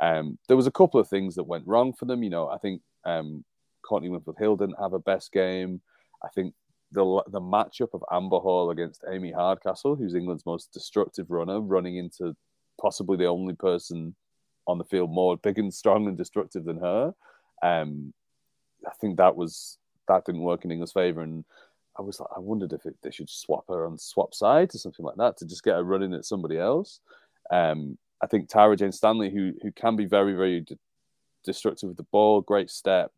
Speaker 1: Um, there was a couple of things that went wrong for them. You know, I think um, Courtney Winfield Hill didn't have a best game. I think the the matchup of Amber Hall against Amy Hardcastle, who's England's most destructive runner, running into possibly the only person on the field more big and strong and destructive than her. Um, I think that was that didn't work in England's favour, and I was like, I wondered if it, they should swap her on swap sides or something like that to just get her running at somebody else. Um, I think Tara Jane Stanley, who who can be very very de- destructive with the ball, great step.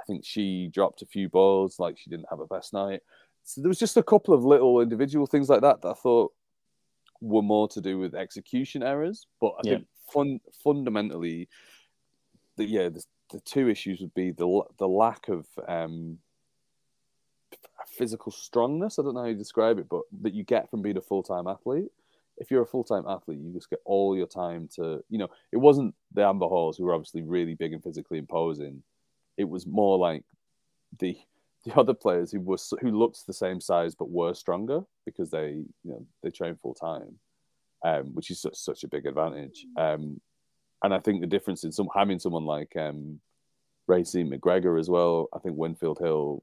Speaker 1: I think she dropped a few balls, like she didn't have a best night. So there was just a couple of little individual things like that that I thought were more to do with execution errors. But I yeah. think fun, fundamentally, the, yeah, the, the two issues would be the the lack of um, physical strongness. I don't know how you describe it, but that you get from being a full time athlete. If you're a full time athlete, you just get all your time to, you know, it wasn't the Amber Halls who were obviously really big and physically imposing. It was more like the the other players who were who looked the same size but were stronger because they you know they train full time, um, which is such, such a big advantage. Um, and I think the difference in some having someone like um, Raecene McGregor as well. I think Winfield Hill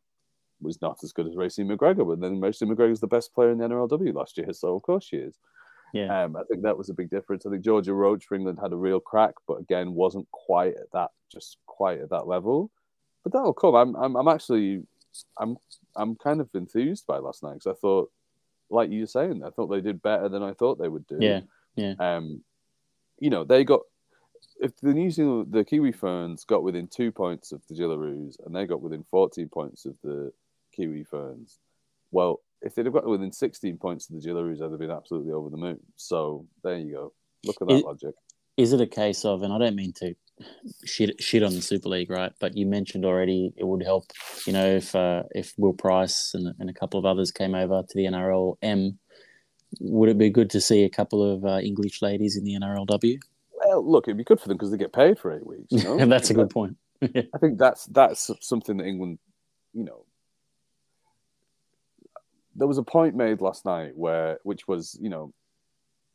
Speaker 1: was not as good as Raecene McGregor, but then Raecene McGregor is the best player in the NRLW last year, so of course she is.
Speaker 2: Yeah,
Speaker 1: um, I think that was a big difference. I think Georgia Roach for England had a real crack, but again wasn't quite at that, just quite at that level. But that'll come. I'm, I'm, I'm actually I'm I'm kind of enthused by last night because I thought, like you were saying, I thought they did better than I thought they would do.
Speaker 2: Yeah, yeah.
Speaker 1: Um, you know, they got if the New Zealand the Kiwi Ferns got within two points of the Jillaroos and they got within fourteen points of the Kiwi Ferns, well, if they'd have got within sixteen points of the Jillaroos, they'd have been absolutely over the moon. So there you go. Look at that
Speaker 2: is,
Speaker 1: logic.
Speaker 2: Is it a case of, and I don't mean to shit shit on the Super League, right? But you mentioned already it would help, you know, if uh, if Will Pryce and, and a couple of others came over to the NRL M, would it be good to see a couple of uh, English ladies in the NRLW?
Speaker 1: Well, look, it'd be good for them because they get paid for eight weeks. You know?
Speaker 2: that's a good point.
Speaker 1: I think that's that's something that England, you know, there was a point made last night where, which was, you know,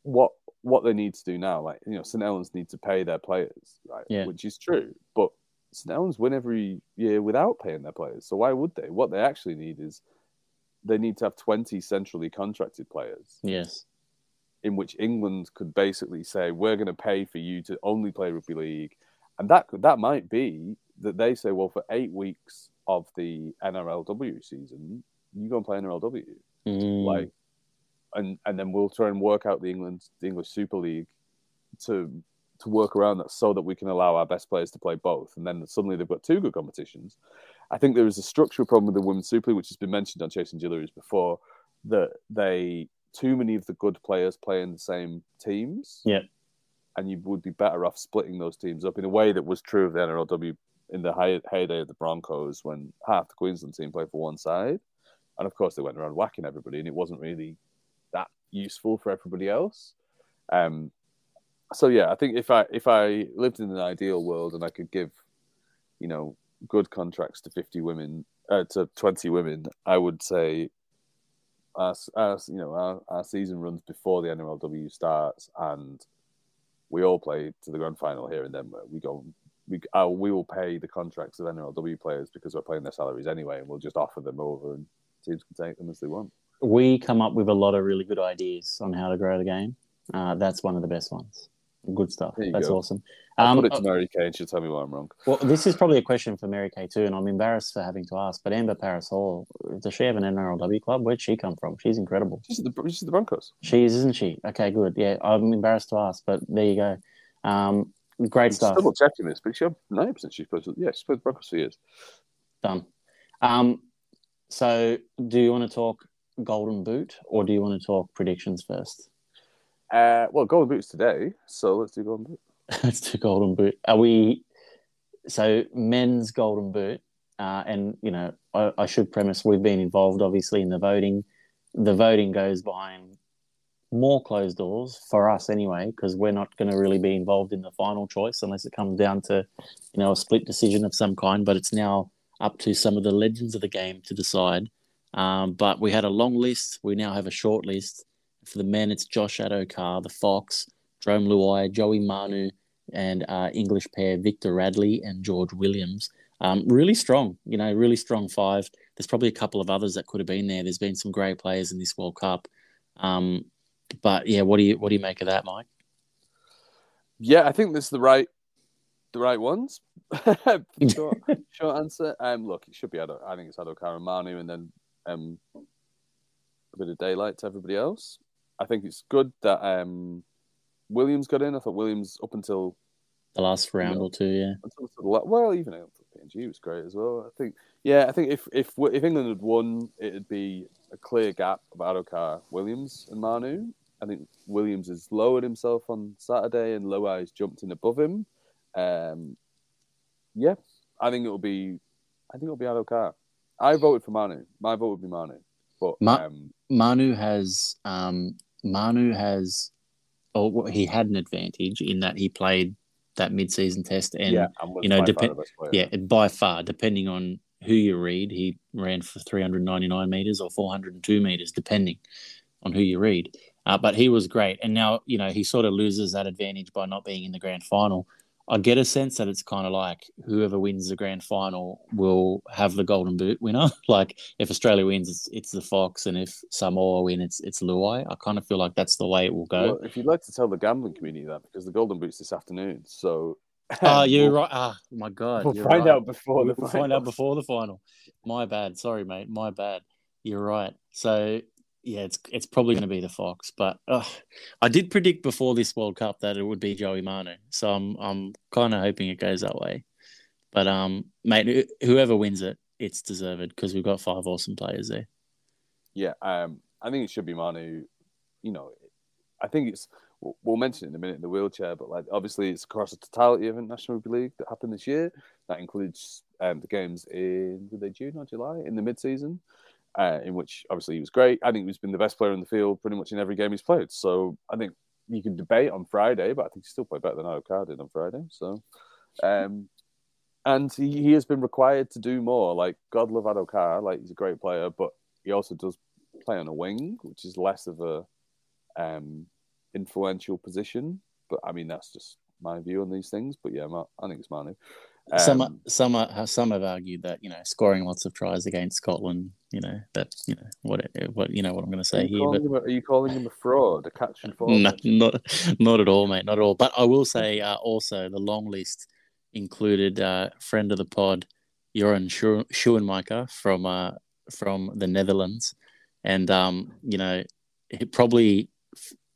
Speaker 1: what what they need to do now. Like you know, St Helens need to pay their players, right?
Speaker 2: Yeah.
Speaker 1: Which is true, but St Helens win every year without paying their players. So why would they? What they actually need is they need to have twenty centrally contracted players.
Speaker 2: Yes.
Speaker 1: In which England could basically say, "We're going to pay for you to only play rugby league," and that that might be that they say, "Well, for eight weeks of the NRLW season, you go and play NRLW."
Speaker 2: Mm.
Speaker 1: Like and and then we'll try and work out the England the English Super League to to work around that so that we can allow our best players to play both. And then suddenly they've got two good competitions. I think there is a structural problem with the Women's Super League, which has been mentioned on Chasing Jillaroos before, that they too many of the good players play in the same teams.
Speaker 2: Yeah.
Speaker 1: And you would be better off splitting those teams up in a way that was true of the NRLW in the heyday of the Broncos when half the Queensland team played for one side. And of course, they went around whacking everybody, and it wasn't really useful for everybody else. Um, so yeah, I think if I if I lived in an ideal world and I could give, you know, good contracts to fifty women uh, to twenty women, I would say, as as you know, our, our season runs before the NRLW starts, and we all play to the grand final here, and then we go. We, uh, we will pay the contracts of NRLW players because we're paying their salaries anyway, and we'll just offer them over, and teams can take them as they want
Speaker 2: we come up with a lot of really good ideas on how to grow the game. Uh, that's one of the best ones. Good stuff. That's go. awesome.
Speaker 1: I'll um, put it to Mary Kay and she'll tell me why I'm wrong.
Speaker 2: Well, this is probably a question for Mary Kay too, and I'm embarrassed for having to ask. But Amber Paris Hall, does she have an NRLW club? Where'd she come from? She's incredible.
Speaker 1: She's the she's the Broncos.
Speaker 2: She is, isn't she? Okay, good. Yeah, I'm embarrassed to ask, but there you go. Um, great I'm stuff.
Speaker 1: Double checking this, but she had percent. She's supposed to, yeah, she's played Broncos for years.
Speaker 2: Done. Um, so, do you want to talk Golden Boot, or do you want to talk predictions first?
Speaker 1: Uh, well, Golden Boot's today, so let's do Golden Boot.
Speaker 2: let's do Golden Boot. Are we? So men's Golden Boot, uh, and you know, I, I, should premise we've been involved, obviously, in the voting. The voting goes behind more closed doors for us anyway, because we're not going to really be involved in the final choice unless it comes down to, you know, a split decision of some kind. But it's now up to some of the legends of the game to decide. Um, but we had a long list. We now have a short list. For the men, it's Josh Addo-Carr, the Fox, Jarome Luai, Joey Manu, and uh, English pair Victor Radley and George Williams. Um, really strong, you know, really strong five. There's probably a couple of others that could have been there. There's been some great players in this World Cup. Um, but yeah, what do you what do you make of that, Mike?
Speaker 1: Yeah, I think this is the right the right ones. short, short answer. Um, look, it should be Ado, I think it's Addo-Carr and Manu, and then um, a bit of daylight to everybody else. I think it's good that um, Williams got in. I thought Williams up until
Speaker 2: the last round you know, or two, yeah.
Speaker 1: Until, well, even PNG was great as well. I think, yeah, I think if if if England had won, it'd be a clear gap of Addo-Carr, Williams, and Manu. I think Williams has lowered himself on Saturday, and Luai's jumped in above him. Um, yeah, I think it'll be, I think it'll be Addo-Carr. I voted for Manu. My vote would be Manu, but
Speaker 2: Ma-
Speaker 1: um,
Speaker 2: Manu has um, Manu has, oh, he had an advantage in that he played that mid-season test, and
Speaker 1: yeah,
Speaker 2: you know, depend, yeah, by far, depending on who you read, he ran for 399 meters or 402 meters, depending on who you read. Uh, but he was great, and now you know he sort of loses that advantage by not being in the grand final. I get a sense that it's kind of like whoever wins the grand final will have the golden boot winner. like if Australia wins, it's, it's the Fox, and if Samoa win, it's it's Luai. I kind of feel like that's the way it will go.
Speaker 1: Well, if you'd like to tell the gambling community that, because the golden boot's this afternoon, so.
Speaker 2: Ah, uh, you're we'll, right. Ah, oh, my God.
Speaker 1: We'll find
Speaker 2: right.
Speaker 1: out before.
Speaker 2: We'll find out before the final. My bad. Sorry, mate. My bad. You're right. So yeah, it's it's probably going to be the Fox. But uh, I did predict before this World Cup that it would be Joey Manu, so I'm I'm kind of hoping it goes that way. But um, mate, whoever wins it, it's deserved because we've got five awesome players there.
Speaker 1: Yeah, um, I think it should be Manu. You know, I think it's we'll mention it in a minute in the wheelchair, but like obviously it's across the totality of the National Rugby League that happened this year. That includes um, the games in were they June or July in the mid season uh, in which obviously he was great. I think he's been the best player in the field pretty much in every game he's played. So I think you can debate on Friday, but I think he still played better than Addo-Carr did on Friday. So, um, and he, he has been required to do more. Like God love Addo-Carr, like he's a great player, but he also does play on a wing, which is less of a um, influential position. But I mean, that's just my view on these things. But yeah, I think it's Manu.
Speaker 2: Um, some some some have argued that you know scoring lots of tries against Scotland, you know that you know what what you know what I'm going to say here.
Speaker 1: But,
Speaker 2: him,
Speaker 1: are you calling him a fraud, a catch and
Speaker 2: No, not not at all, mate, not at all. But I will say uh, also the long list included uh, friend of the pod, Joran Schoenmaker from uh, from the Netherlands, and um, you know he probably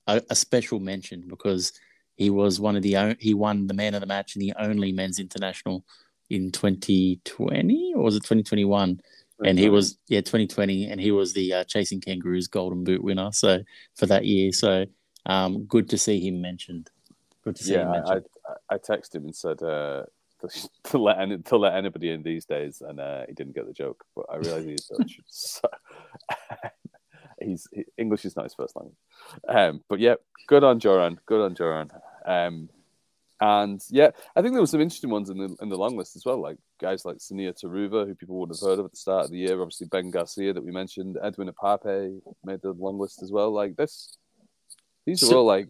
Speaker 2: a, a special mention because he was one of the he won the man of the match in the only men's international in 2020 or was it 2021? And he was yeah 2020, and he was the uh, Chasing Kangaroos Golden Boot winner. So for that year, so um, good to see him mentioned. Good to see
Speaker 1: yeah,
Speaker 2: him mentioned.
Speaker 1: I, I, I texted him and said uh, to, to, let any, to let anybody in these days, and uh, he didn't get the joke. But I realize he's Dutch, so he's he, English is not his first language. Um, but yeah, good on Joran. Good on Joran. Um, and yeah, I think there were some interesting ones in the in the long list as well, like guys like Sunia Turuva, who people wouldn't have heard of at the start of the year. Obviously, Ben Garcia that we mentioned, Edwin Ipape made the long list as well. Like this, these are so, all like.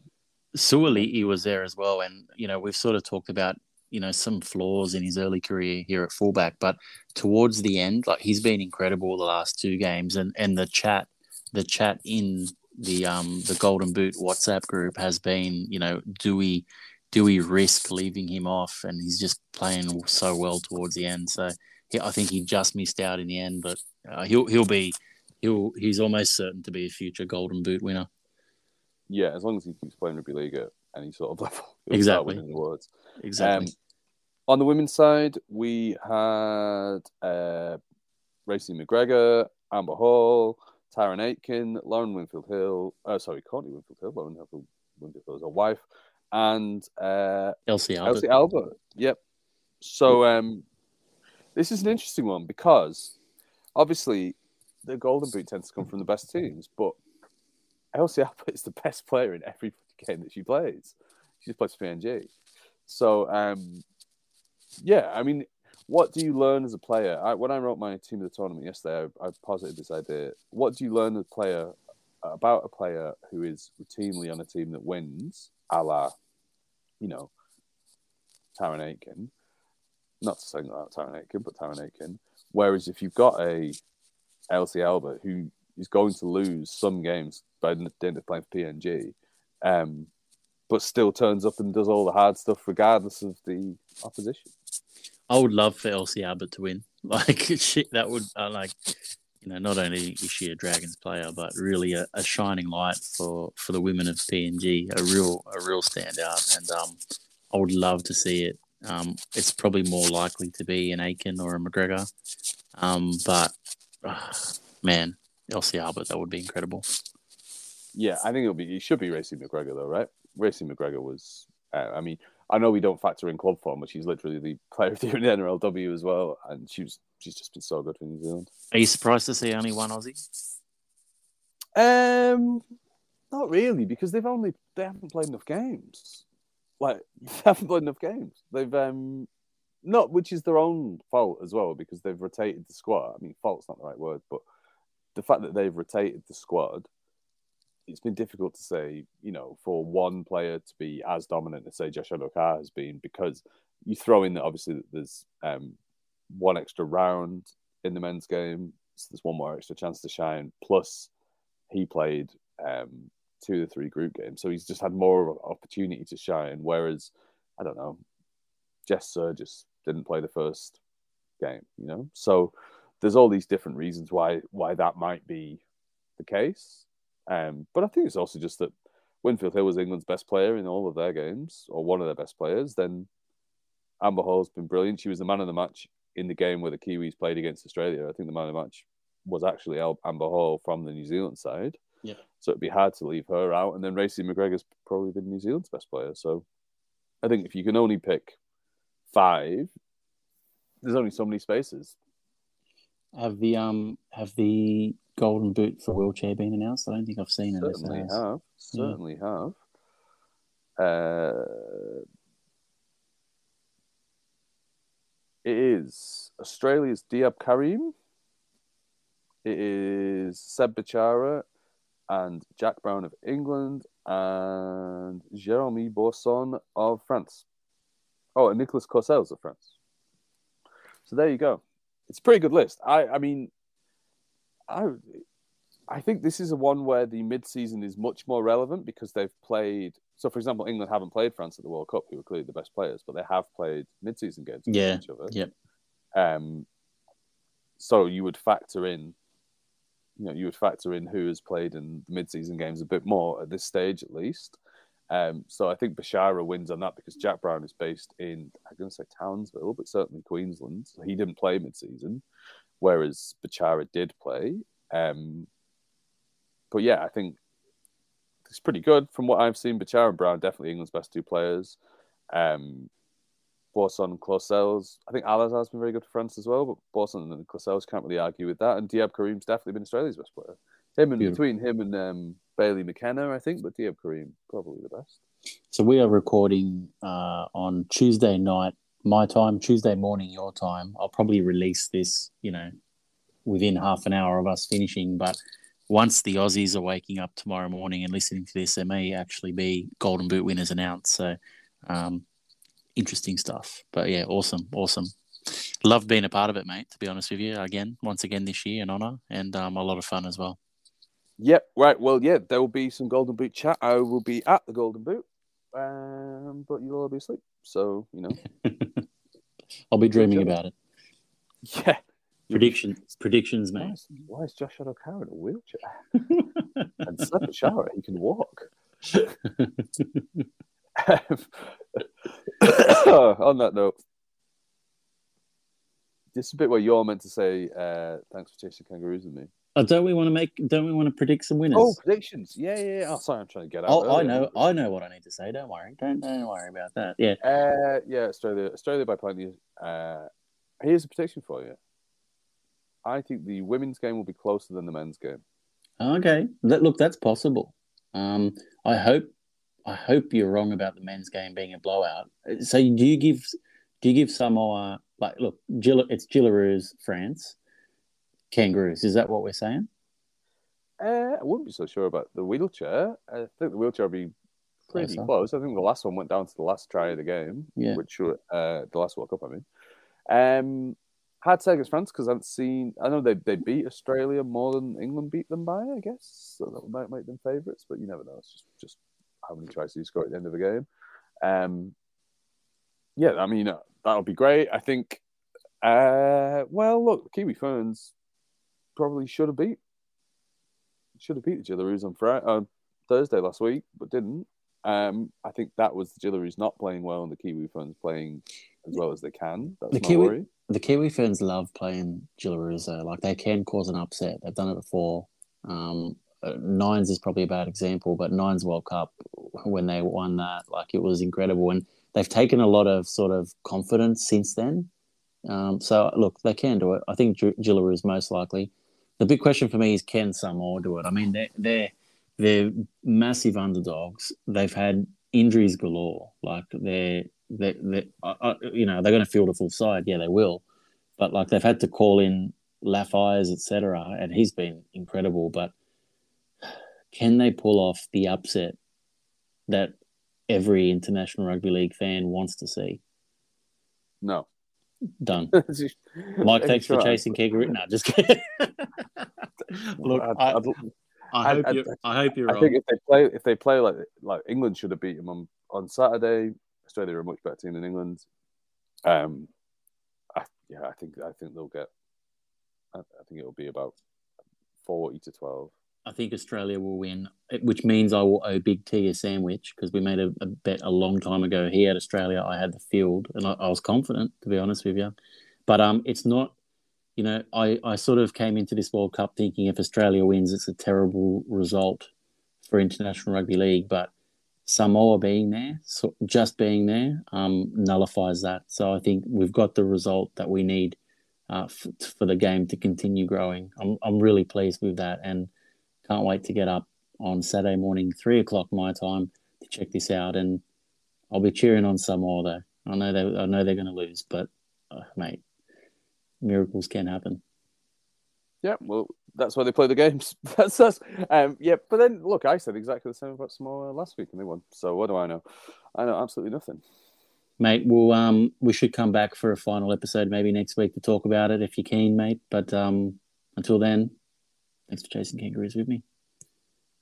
Speaker 2: Suaalii was there as well, and you know we've sort of talked about you know some flaws in his early career here at fullback, but towards the end, like he's been incredible the last two games, and and the chat, the chat in the um the Golden Boot WhatsApp group has been, you know, do we do we risk leaving him off? And he's just playing so well towards the end. So he, I think he just missed out in the end, but uh, he'll he'll be he'll he's almost certain to be a future Golden Boot winner.
Speaker 1: Yeah, as long as he keeps playing rugby league at any sort of level,
Speaker 2: exactly.
Speaker 1: awards.
Speaker 2: Exactly. Um,
Speaker 1: on the women's side, we had uh, Raecene McGregor, Amber Hall, Tarryn Aitken, Lauren Winfield Hill, uh, sorry, Courtney Winfield Hill, Lauren Winfield, Winfield Hill is her wife, and uh,
Speaker 2: Elsie Albert.
Speaker 1: Elsie Albert. Yep. So um, this is an interesting one because obviously the Golden Boot tends to come from the best teams, but Elsie Albert is the best player in every game that she plays. She just plays for PNG. So, um, yeah, I mean, what do you learn as a player? I, when I wrote my team of the tournament yesterday, I, I posited this idea. What do you learn as a player about a player who is routinely on a team that wins, a la, you know, Tarryn Aitken? Not to say that Tarryn Aitken, but Tarryn Aitken. Whereas if you've got a Elsie Albert who is going to lose some games by the end of playing for PNG, um, but still turns up and does all the hard stuff regardless of the opposition.
Speaker 2: I would love for Elsie Albert to win. Like shit, that would uh, like you know not only is she a Dragons player, but really a, a, shining light for for the women of PNG. A real a real standout, and um, I would love to see it. Um, it's probably more likely to be an Aitken or a McGregor, um, but uh, man, Elsie Albert, that would be incredible.
Speaker 1: Yeah, I think it'll be. It should be Raecene McGregor though, right? Raecene McGregor was. Uh, I mean, I know we don't factor in club form, but she's literally the player of the year in NRLW as well, and she was. She's just been so good for New Zealand.
Speaker 2: Are you surprised to see only one Aussie?
Speaker 1: Um, not really, because they've only they haven't played enough games. Like they haven't played enough games. They've um, not which is their own fault as well because they've rotated the squad. I mean, fault's not the right word, but the fact that they've rotated the squad it's been difficult to say, you know, for one player to be as dominant as say Josh Addo-Carr has been because you throw in that obviously there's um, one extra round in the men's game, so there's one more extra chance to shine. Plus, he played um, two the three group games, so he's just had more opportunity to shine. Whereas, I don't know, Jess Sergis didn't play the first game, you know. So there's all these different reasons why why that might be the case. Um, but I think it's also just that Winfield Hill was England's best player in all of their games, or one of their best players. Then Amber Hall's been brilliant. She was the man of the match in the game where the Kiwis played against Australia. I think the man of the match was actually Amber Hall from the New Zealand side.
Speaker 2: Yeah.
Speaker 1: So it'd be hard to leave her out. And then Raecene McGregor's probably been New Zealand's best player. So I think if you can only pick five, there's only so many spaces.
Speaker 2: Have the um have the golden boot for wheelchair been announced? I don't think I've seen it.
Speaker 1: Certainly have. Certainly yeah. have. Uh, it is Australia's Diab Karim. It is Seb Bechara and Jack Brown of England and Jeremy Bourson of France. Oh, and Nicolas of France. So there you go. It's a pretty good list. I, I mean, I I think this is a one where the mid-season is much more relevant because they've played. So, for example, England haven't played France at the World Cup, who were clearly the best players, but they have played mid-season games
Speaker 2: yeah. each other. Yep.
Speaker 1: Um, so you would factor in, you know, you would factor in who has played in the mid-season games a bit more at this stage, at least. Um, so I think Bechara wins on that because Jack Brown is based in, I'm going to say Townsville, but certainly Queensland. So he didn't play mid-season whereas Bechara did play. Um, but yeah, I think it's pretty good from what I've seen. Bechara and Brown definitely England's best two players. Um, Bourson and Courcelles. I think Alazard has been very good for France as well, but Bourson and Courcelles can't really argue with that. And Diab Karim's definitely been Australia's best player. Him and Beautiful. between him and um, Bailey McKenna, I think, but Diab Karim probably the best.
Speaker 2: So we are recording uh, on Tuesday night, my time, Tuesday morning, your time. I'll probably release this, you know, within half an hour of us finishing. But once the Aussies are waking up tomorrow morning and listening to this, there may actually be Golden Boot winners announced. So, um, interesting stuff. But yeah, awesome, awesome. Love being a part of it, mate. To be honest with you, again, once again this year, an honour and um, a lot of fun as well.
Speaker 1: Yep, right. Well, yeah, there will be some Golden Boot chat. I will be at the Golden Boot, um, but you'll all be asleep. So, you know.
Speaker 2: I'll be dreaming about it.
Speaker 1: Yeah.
Speaker 2: Predictions, predictions,
Speaker 1: mate. Why is, why is Josh Addo-Carr in a wheelchair? and Seb Bechara, he can walk. On that note, this is a bit where you're meant to say uh, thanks for chasing kangaroos with me.
Speaker 2: Oh, don't we want to make? Don't we want to predict some winners?
Speaker 1: Oh, predictions! Yeah, yeah. yeah. Oh, sorry, I'm trying to get out.
Speaker 2: Oh, I know, I know what I need to say. Don't worry. Don't don't worry about that. Yeah.
Speaker 1: Uh, yeah. Australia, Australia by plenty. Uh, here's a prediction for you. I think the women's game will be closer than the men's game.
Speaker 2: Okay, look, that's possible. Um, I hope, I hope you're wrong about the men's game being a blowout. So, do you give, do you give Samoa like, look, Gill, it's Jillaroos, France, Kangaroos. Is that what we're saying?
Speaker 1: Uh, I wouldn't be so sure about the wheelchair. I think the wheelchair would be pretty Closer. close. I think the last one went down to the last try of the game, yeah. which uh, the last World Cup, I mean. Um, hard to against France because I haven't seen. I know they they beat Australia more than England beat them by. I guess so that might make them favourites, but you never know. It's just just how many tries do you score at the end of the game. Um, yeah, I mean uh, that'll be great. I think. Uh, well, look, Kiwi Ferns probably should have beat should have beat the Jillaroos on Friday, on Thursday last week, but didn't. Um, I think that was the Jillaroos not playing well and the Kiwi Ferns playing as well as they can. That's
Speaker 2: the Kiwi, worry. the Kiwi Ferns love playing Jillaroos. Like they can cause an upset. They've done it before. Um, uh, Nines is probably a bad example, but Nines World Cup when they won that, like it was incredible, and they've taken a lot of sort of confidence since then. Um, so look, they can do it. I think Jillaroos most likely. The big question for me is can Samoa do it? I mean, they're they're they're massive underdogs. They've had injuries galore. Like they're they they uh, uh, you know they're going to field a full side. Yeah, they will. But like they've had to call in Lafayette, etc., and he's been incredible. But can they pull off the upset that every international rugby league fan wants to see?
Speaker 1: No.
Speaker 2: Done. Mike, thanks for chasing Kangaroo. No, just kidding. Look, I, I, I hope you're. I, hope you're.
Speaker 1: I think if they play, if they play like like England should have beat them on on Saturday. Australia are a much better team than England. Um, I, yeah, I think I think they'll get. I, I think it'll be about forty to twelve.
Speaker 2: I think Australia will win, which means I will owe Big T a sandwich because we made a, a, bet a long time ago. He had Australia, I had the field, and I, I, was confident, to be honest with you. But um, it's not, you know, I, I sort of came into this World Cup thinking if Australia wins, it's a terrible result for International Rugby League. But Samoa being there, so just being there, um, nullifies that. So I think we've got the result that we need uh, f- for the game to continue growing. I'm, I'm really pleased with that. And can't wait to get up on Saturday morning, three o'clock my time, to check this out. And I'll be cheering on Samoa though. I know they, I know they're going to lose, but uh, mate, miracles can happen.
Speaker 1: Yeah, well, that's why they play the games. that's us. Um, yeah, but then look, I said exactly the same about Samoa last week, and they won. So what do I know? I know absolutely nothing.
Speaker 2: Mate, well, um, we should come back for a final episode maybe next week to talk about it if you're keen, mate. But um, until then, Thanks for chasing kangaroos with me.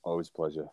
Speaker 1: Always a pleasure.